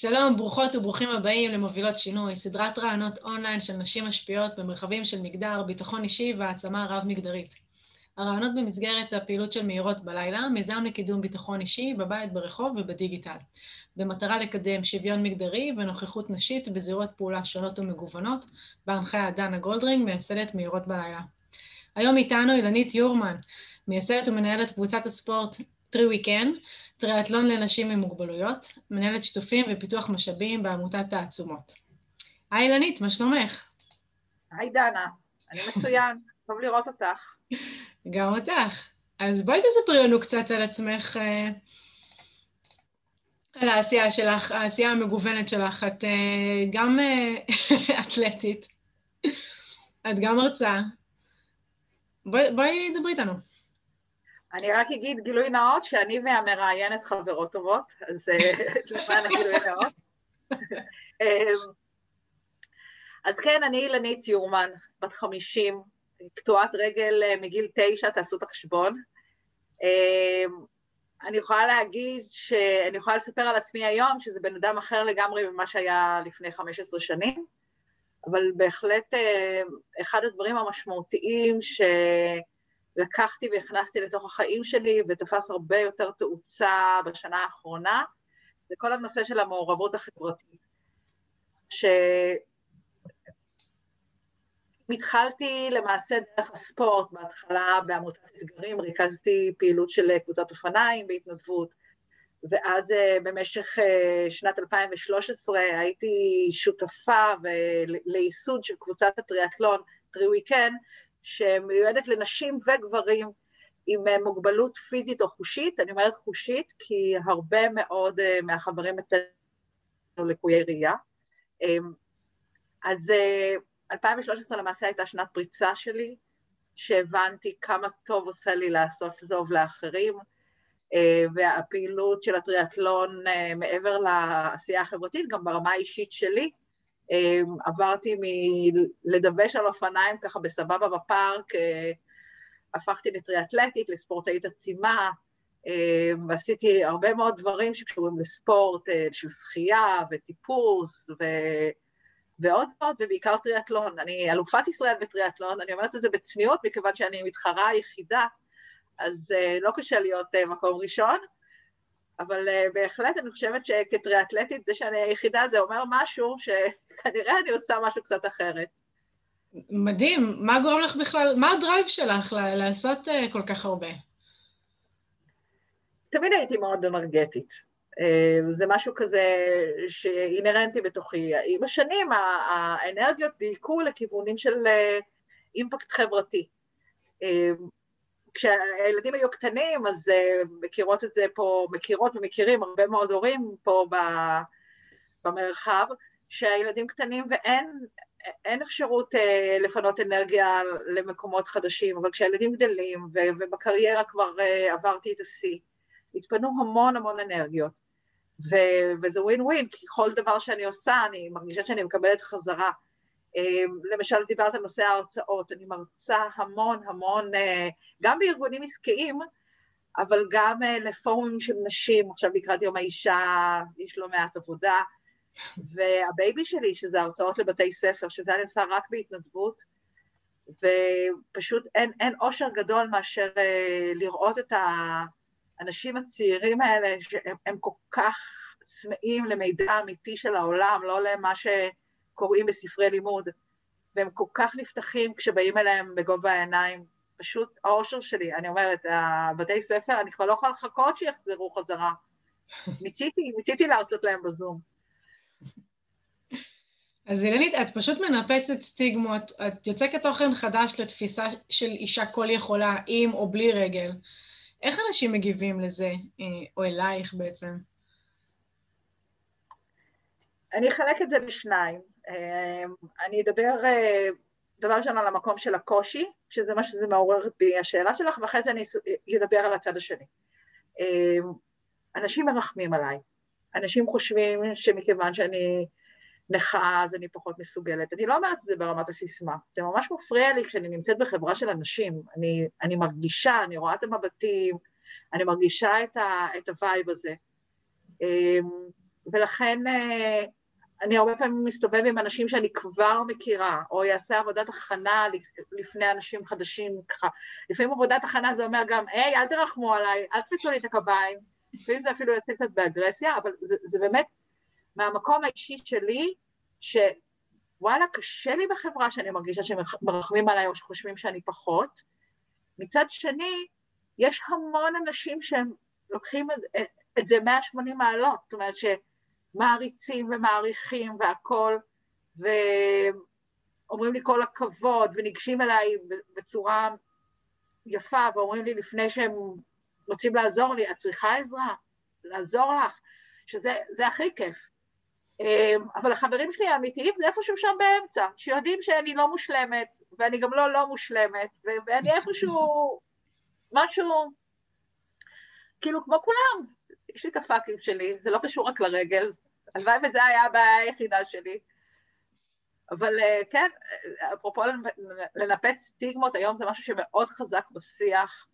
שלום, ברוכות וברוכים הבאים למובילות שינוי, סדרת ראיונות אונליין של נשים משפיעות במרחבים של מגדר, ביטחון אישי והעצמה רב-מגדרית. הראיונות במסגרת הפעילות של מאירות בלילה, מיזם לקידום ביטחון אישי בבית, ברחוב ובדיגיטל, במטרה לקדם שוויון מגדרי ונוכחות נשית בזירות פעולה שונות ומגוונות, בהנחיית דנה גולדרינג, מייסדת מאירות בלילה. היום איתנו אילנית יורמן, מייסדת ומנהלת קבוצת הספורט טרי וויקן, טריאטלון לנשים עם מוגבלויות, מנהלת שיתופים ופיתוח משאבים בעמותת תעצומות. היי אילנית, מה שלומך? היי דנה, אני מצוין, טוב לראות אותך. גם אותך. אז בואי תספרי לנו קצת על עצמך, אה, על העשייה שלך, העשייה המגוונת שלך. את אה, גם אה, אתלטית, את גם מרצה. בואי, בואי דברי איתנו. אני רק אגיד גילוי נאות שאני והמראיינת חברות טובות, אז למען הגילוי נאות. אז כן, אני אילנית יורמן, בת חמישים, קטועת רגל אה, מגיל תשע, תעשו את החשבון. אמ, אני יכולה להגיד שאני יכולה לספר על עצמי היום שזה בן אדם אחר לגמרי ממה שהיה לפני 15 שנים, אבל בהחלט אה, אחד הדברים המשמעותיים שלקחתי והכנסתי לתוך החיים שלי ותפס הרבה יותר תאוצה בשנה האחרונה, זה כל הנושא של המעורבות החברתית. ש... התחלתי למעשה דרך הספורט, בהתחלה בעמותת אתגרים, ריכזתי פעילות של קבוצת אופניים בהתנדבות, ואז אה, במשך אה, שנת 2013 הייתי שותפה לייסוד של קבוצת הטריאטלון, טרי וויקן, שמיועדת לנשים וגברים עם אה, מוגבלות פיזית או חושית, אני אומרת חושית כי הרבה מאוד מהחברים אצלנו לקויי ראייה. אז 2013 למעשה הייתה שנת פריצה שלי, שהבנתי כמה טוב עושה לי לעשות טוב לאחרים, אה, והפעילות של הטריאטלון אה, מעבר לעשייה החברתית, גם ברמה האישית שלי, אה, עברתי מלדבש על אופניים ככה בסבבה בפארק, הפכתי לטריאטלטית, לספורטאית עצימה, ועשיתי הרבה מאוד דברים שקשורים לספורט, של שחייה וטיפוס, ו... ועוד ועוד, ובעיקר טריאטלון. אני אלופת ישראל בטריאטלון, אני אומרת את זה בצניעות, מכיוון שאני מתחרה היחידה, אז uh, לא קשה להיות מקום ראשון, אבל uh, בהחלט אני חושבת שכטריאטלטית, זה שאני היחידה זה אומר משהו שכנראה אני עושה משהו קצת אחרת. מדהים. מה גורם לך בכלל, מה הדרייב שלך לעשות uh, כל כך הרבה? תמיד הייתי מאוד אנרגטית. אה, זה משהו כזה שאינהרנטי בתוכי. עם השנים האנרגיות דייקו לכיוונים של אה, אימפקט חברתי. כשהילדים היו קטנים, אז מכירות את זה פה, מכירות ומכירים הרבה מאוד הורים פה במרחב, שהילדים קטנים ואין אין אפשרות לפנות אנרגיה למקומות חדשים, אבל כשהילדים גדלים ובקריירה כבר עברתי את השיא, התפנו המון המון אנרגיות. ו- וזה ווין ווין, כי כל דבר שאני עושה, אני מרגישה שאני מקבלת חזרה. אמ, למשל, דיברת על נושא ההרצאות, אני מרצה המון המון, אה, גם בארגונים עסקיים, אבל גם אה, לפורומים של נשים, עכשיו לקראת יום האישה, יש לא מעט עבודה, והבייבי שלי, שזה הרצאות לבתי ספר, שזה אני עושה רק בהתנדבות, ופשוט אין, אין אושר גדול מאשר אה, לראות את. האנשים הצעירים האלה, שהם כל כך צמאים למידע אמיתי של העולם, לא למה שקוראים בספרי לימוד, והם כל כך נפתחים כשבאים אליהם בגובה העיניים. פשוט האושר שלי, אני אומרת, הבתי ספר, אני כבר לא יכולה לחכות שיחזרו חזרה. מיציתי, מיציתי להרצות להם בזום. אז אילנית, את פשוט מנפצת סטיגמות, את יוצקת תוכן חדש לתפיסה של אישה כל יכולה, עם או בלי רגל. איך אנשים מגיבים לזה, אה, או אלייך בעצם? אני אחלק את זה בשניים. אה, אני אדבר אה, דבר ראשון על המקום של הקושי, שזה מה שזה מעורר בי השאלה שלך, ואחרי זה אני אדבר על הצד השני. אנשים מרחמים עליי. אנשים חושבים שמכיוון שאני נכה אז אני פחות מסוגלת. אני לא אומרת את זה ברמת הסיסמה, זה ממש מפריע לי כשאני נמצאת בחברה של אנשים. אני, אני מרגישה, אני רואה את המבטים, אני מרגישה את, ה, את ה vibe הזה. אמ, ולכן אה, אני הרבה פעמים מסתובבת עם אנשים שאני כבר מכירה, או אעשה עבודת הכנה לפני אנשים חדשים ככה. לפעמים עבודת הכנה זה אומר גם, היי, אל תרחמו עליי, אל תפסו לי את הקביים. לפעמים זה אפילו יוצא קצת באגרסיה, אבל זה, זה באמת מהמקום האישי שלי, שוואלה, קשה לי בחברה שאני מרגישה שמרחמים עליי או שחושבים שאני פחות. מצד שני, יש המון אנשים שהם לוקחים את, את זה 180 מעלות, זאת אומרת שמעריצים ומעריכים והכול, ואומרים לי כל הכבוד, וניגשים אליי בצורה יפה, ואומרים לי לפני שהם רוצים לעזור לי, את צריכה עזרה? לעזור לך? שזה הכי כיף. אמ, אבל החברים שלי האמיתיים זה איפשהו שם באמצע, שיודעים שאני לא מושלמת, ואני גם לא לא מושלמת, ואני איפשהו משהו, כאילו כמו כולם, יש לי את הפאקים שלי, זה לא קשור רק לרגל, הלוואי וזה היה הבעיה היחידה שלי. אבל אה, כן, אפרופו לנפץ סטיגמות, היום זה משהו שמאוד חזק בשיח,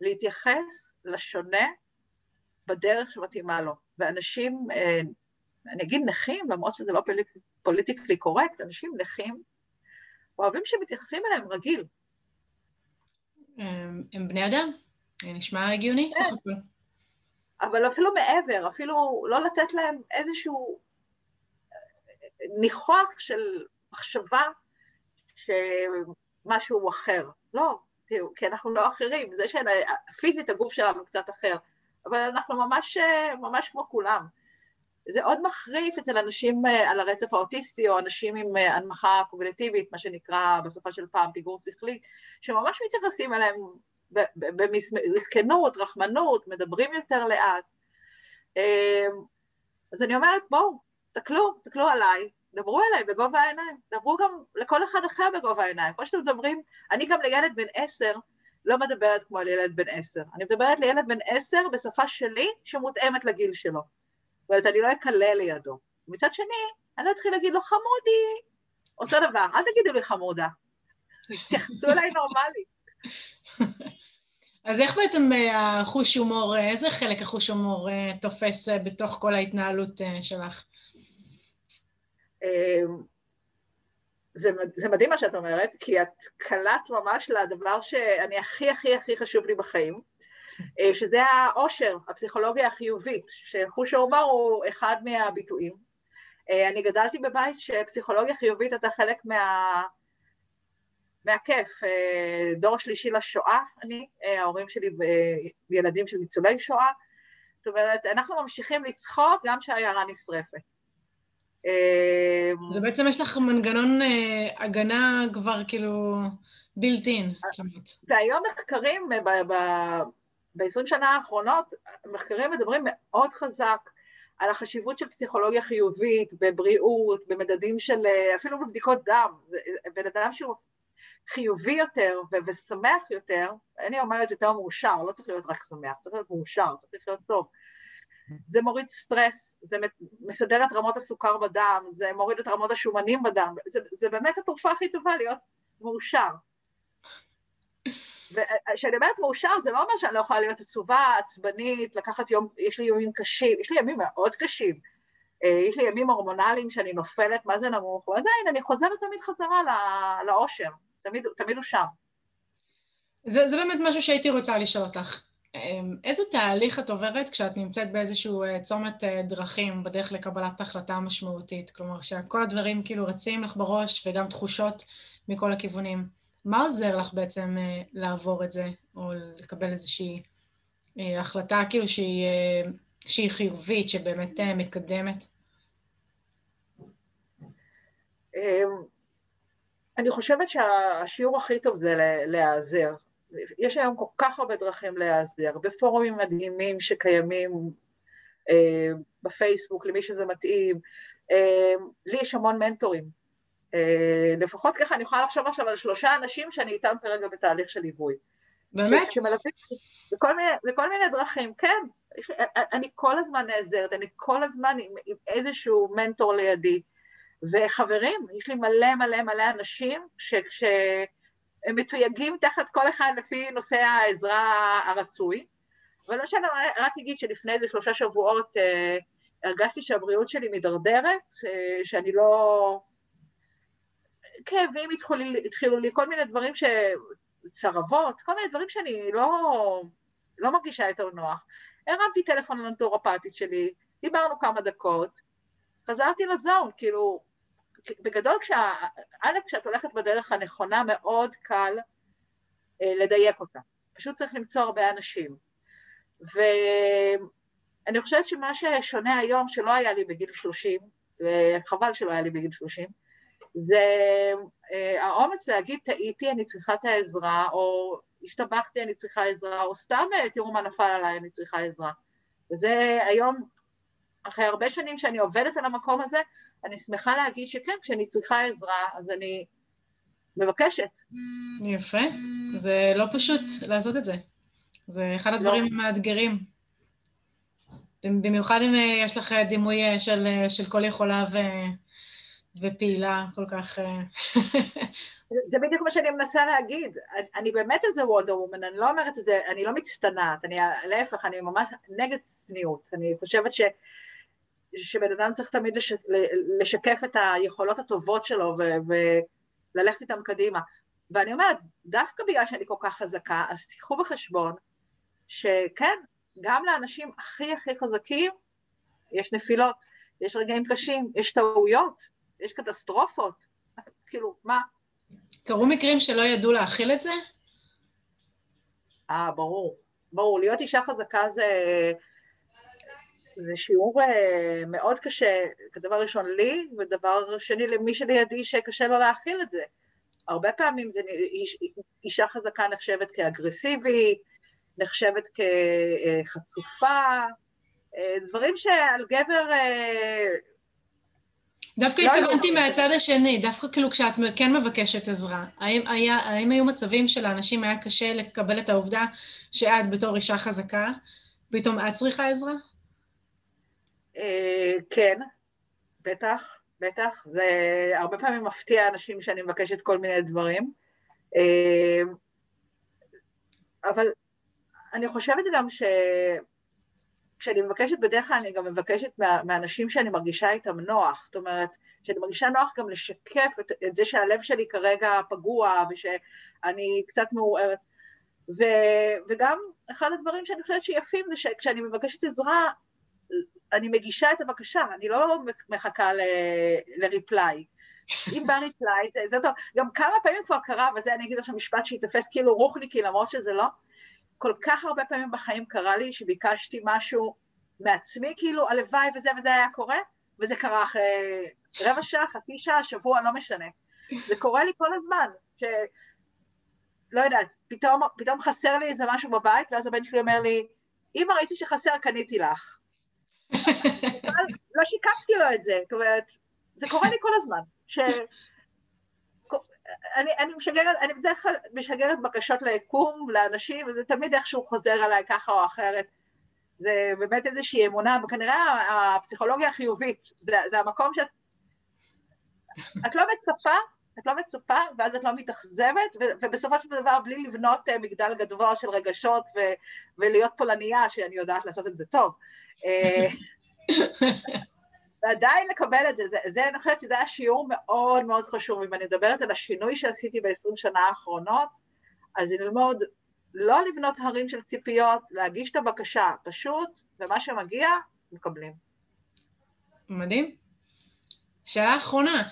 להתייחס לשונה בדרך שמתאימה לו. ואנשים אה, אני אגיד נכים, למרות שזה לא פוליטיקלי קורקט, אנשים נכים אוהבים שמתייחסים אליהם רגיל. הם בני אדם, נשמע הגיוני סך כן. הכול. אבל אפילו מעבר, אפילו לא לתת להם איזשהו ניחוח של מחשבה שמשהו אחר. לא, תראו, כי אנחנו לא אחרים, זה שפיזית הגוף שלנו קצת אחר, אבל אנחנו ממש, ממש כמו כולם. זה עוד מחריף אצל אנשים אה, על הרצף האוטיסטי, או אנשים עם אה, הנמכה קוגנטיבית, מה שנקרא בשפה של פעם פיגור שכלי, שממש מתייחסים אליהם במסכנות, רחמנות, מדברים יותר לאט. אמ, אז אני אומרת, בואו, תסתכלו, תסתכלו עליי, דברו אליי בגובה העיניים, דברו גם לכל אחד אחר בגובה העיניים. כמו שאתם מדברים, אני גם לילד בן עשר לא מדברת כמו על ילד בן עשר. אני מדברת לילד בן עשר בשפה שלי שמותאמת לגיל שלו. זאת אומרת, אני לא אקלל לידו. מצד שני, אני לא אתחיל להגיד לו חמודי, אותו דבר, אל תגידו לי חמודה, תתייחסו אליי נורמלי. אז איך בעצם אה, החוש הומור, אה, איזה חלק החוש הומור אה, תופס בתוך כל ההתנהלות שלך? אמ, זה, זה מדהים מה שאת אומרת, כי את קלט ממש לדבר שאני הכי הכי הכי חשוב לי בחיים, שזה העושר, הפסיכולוגיה החיובית, שחוש ההומור הוא אחד מהביטויים. אני גדלתי בבית שפסיכולוגיה חיובית הייתה חלק מה... מהכיף. אה, דור שלישי לשואה, אני, ההורים שלי וילדים של ניצולי שואה. זאת אומרת, אנחנו ממשיכים לצחוק גם כשהעיירה נשרפת. זה בעצם יש לך מנגנון הגנה כבר כאילו בילטין כמעט. והיום מחקרים ב-20 שנה האחרונות מחקרים מדברים מאוד חזק על החשיבות של פסיכולוגיה חיובית, בבריאות, במדדים של, אפילו בבדיקות דם, בן אדם שהוא חיובי יותר ו- ושמח יותר, אני אומרת יותר מאושר, לא צריך להיות רק שמח, צריך להיות מאושר, צריך להיות טוב. זה מוריד סטרס, זה מסדר את רמות הסוכר בדם, זה מוריד את רמות השומנים בדם, זה, זה באמת התרופה הכי טובה להיות מאושר. וכשאני אומרת מאושר זה לא אומר שאני לא יכולה להיות עצובה, עצבנית, לקחת יום, יש לי ימים קשים, יש לי ימים מאוד קשים, אה, יש לי ימים הורמונליים שאני נופלת, מה זה נמוך, ועדיין אני חוזרת תמיד חזרה לאושר, תמיד, תמיד הוא שם. זה, זה באמת משהו שהייתי רוצה לשאול אותך. אמ, איזה תהליך את עוברת כשאת נמצאת באיזשהו אה, צומת אה, דרכים בדרך לקבלת החלטה משמעותית? כלומר, שכל הדברים כאילו רצים לך בראש וגם תחושות מכל הכיוונים. מה עוזר לך בעצם אה, לעבור את זה, או לקבל איזושהי החלטה כאילו שהיא, שהיא חיובית, שבאמת מקדמת? אני חושבת שהשיעור הכי טוב זה להיעזר. יש היום כל כך הרבה דרכים להיעזר, בפורומים מדהימים שקיימים בפייסבוק, למי שזה מתאים. לי יש המון מנטורים אה, לפחות ככה אני יכולה לחשוב עכשיו על שלושה אנשים שאני איתם כרגע בתהליך של ליווי. באמת? שמלווים בכל מיני, בכל מיני דרכים, כן. אני כל הזמן נעזרת, אני כל הזמן עם, עם איזשהו מנטור לידי. וחברים, יש לי מלא מלא מלא אנשים שכשהם מתויגים תחת כל אחד לפי נושא העזרה הרצוי. אבל לא שאני רק אגיד שלפני איזה שלושה שבועות אה, הרגשתי שהבריאות שלי מידרדרת, אה, שאני לא... כאבים התחילו, התחילו לי, כל מיני דברים ש... צרבות, כל מיני דברים שאני לא, לא מרגישה יותר נוח. הרמתי טלפון לנטורופטית שלי, דיברנו כמה דקות, חזרתי לזון, כאילו, בגדול, כשה, א', כשאת הולכת בדרך הנכונה, מאוד קל אה, לדייק אותה. פשוט צריך למצוא הרבה אנשים. ואני חושבת שמה ששונה היום, שלא היה לי בגיל 30, וחבל שלא היה לי בגיל 30, זה אה, האומץ להגיד, טעיתי, אני צריכה את העזרה, או הסתבכתי, אני צריכה עזרה, או סתם אה, תראו מה נפל עליי, אני צריכה עזרה. וזה היום, אחרי הרבה שנים שאני עובדת על המקום הזה, אני שמחה להגיד שכן, כשאני צריכה עזרה, אז אני מבקשת. יפה. זה לא פשוט לעשות את זה. זה אחד הדברים לא. המאתגרים. במיוחד אם אה, יש לך דימוי של, של כל יכולה ו... ופעילה כל כך... אה, זה בדיוק מה שאני מנסה להגיד. אני באמת איזה וונדר וומן, אני לא אומרת את זה, אני לא מצטנעת, אני להפך, אני ממש נגד צניעות. אני חושבת ש... שבן אדם צריך תמיד לש... לשקף את היכולות הטובות שלו ו... וללכת איתם קדימה. ואני אומרת, דווקא בגלל שאני כל כך חזקה, אז תיקחו בחשבון שכן, גם לאנשים הכי הכי חזקים יש נפילות, יש רגעים קשים, יש טעויות, יש קטסטרופות, כאילו, מה? קרו מקרים שלא ידעו להכיל את זה? אה, ברור. ברור, להיות אישה חזקה זה, זה שיעור אה, מאוד קשה, כדבר ראשון לי, ודבר שני למי שלידי שקשה לו להכיל את זה. הרבה פעמים זה, איש, אישה חזקה נחשבת כאגרסיבית, נחשבת כחצופה, אה, דברים שעל גבר אה, דווקא לא התכוונתי מהצד השני, דווקא כאילו כשאת כן מבקשת עזרה. האם, היה, האם היו מצבים שלאנשים היה קשה לקבל את העובדה שאת בתור אישה חזקה, פתאום את צריכה עזרה? אה, כן, בטח, בטח. זה הרבה פעמים מפתיע אנשים שאני מבקשת כל מיני דברים. אה, אבל אני חושבת גם ש... כשאני מבקשת, בדרך כלל אני גם מבקשת מה, מהאנשים שאני מרגישה איתם נוח. זאת אומרת, שאני מרגישה נוח גם לשקף את, את זה שהלב שלי כרגע פגוע ושאני קצת מעורערת. וגם אחד הדברים שאני חושבת שיפים זה שכשאני מבקשת עזרה, אני מגישה את הבקשה, אני לא מחכה לריפליי. אם בא ריפליי, זה, זה טוב. גם כמה פעמים כבר קרה, וזה אני אגיד עכשיו משפט שיתפס כאילו רוחניקי, למרות שזה לא, כל כך הרבה פעמים בחיים קרה לי שביקשתי משהו מעצמי, כאילו הלוואי וזה וזה היה קורה, וזה קרה אחרי רבע שעה, חצי שעה, שבוע, לא משנה. זה קורה לי כל הזמן, ש... לא יודעת, פתאום, פתאום חסר לי איזה משהו בבית, ואז הבן שלי אומר לי, אמא, ראיתי שחסר, קניתי לך. לא שיקפתי לו את זה, זאת אומרת, זה קורה לי כל הזמן, ש... אני, אני משגרת, אני בדרך כלל משגרת בקשות ליקום לאנשים, וזה תמיד איכשהו חוזר עליי ככה או אחרת. זה באמת איזושהי אמונה, וכנראה הפסיכולוגיה החיובית, זה, זה המקום שאת... את לא מצפה, את לא מצפה, ואז את לא מתאכזבת, ובסופו של דבר בלי לבנות אה, מגדל גדול של רגשות ו- ולהיות פולניה, שאני יודעת לעשות את זה טוב. אה, ועדיין לקבל את זה, זה, זה אני חושבת שזה היה שיעור מאוד מאוד חשוב, אם אני מדברת על השינוי שעשיתי בעשרים שנה האחרונות, אז ללמוד לא לבנות הרים של ציפיות, להגיש את הבקשה פשוט, ומה שמגיע, מקבלים. מדהים. שאלה אחרונה,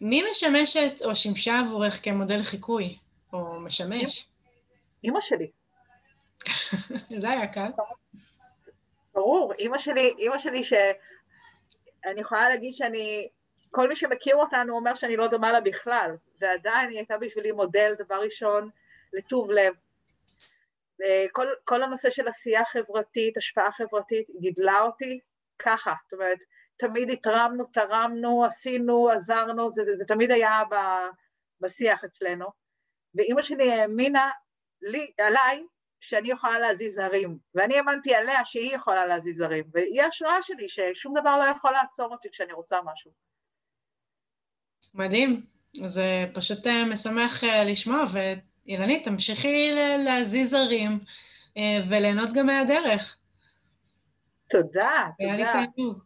מי משמשת או שימשה עבורך כמודל חיקוי, או משמש? אימא שלי. זה היה קל. ברור, אימא שלי, אימא שלי ש... אני יכולה להגיד שאני, כל מי שמכיר אותנו אומר שאני לא דומה לה בכלל, ועדיין היא הייתה בשבילי מודל, דבר ראשון, לטוב לב. כל, כל הנושא של עשייה חברתית, השפעה חברתית, היא גידלה אותי ככה, זאת אומרת, תמיד התרמנו, תרמנו, עשינו, עזרנו, זה, זה, זה תמיד היה ב, בשיח אצלנו. ואימא שלי האמינה לי, עליי, שאני יכולה להזיז הרים, ואני האמנתי עליה שהיא יכולה להזיז הרים, והיא ההשראה שלי ששום דבר לא יכול לעצור אותי כשאני רוצה משהו. מדהים, זה פשוט אה, משמח אה, לשמוע, ואילנית, תמשיכי להזיז הרים אה, וליהנות גם מהדרך. תודה, תודה. היה לי תענוג.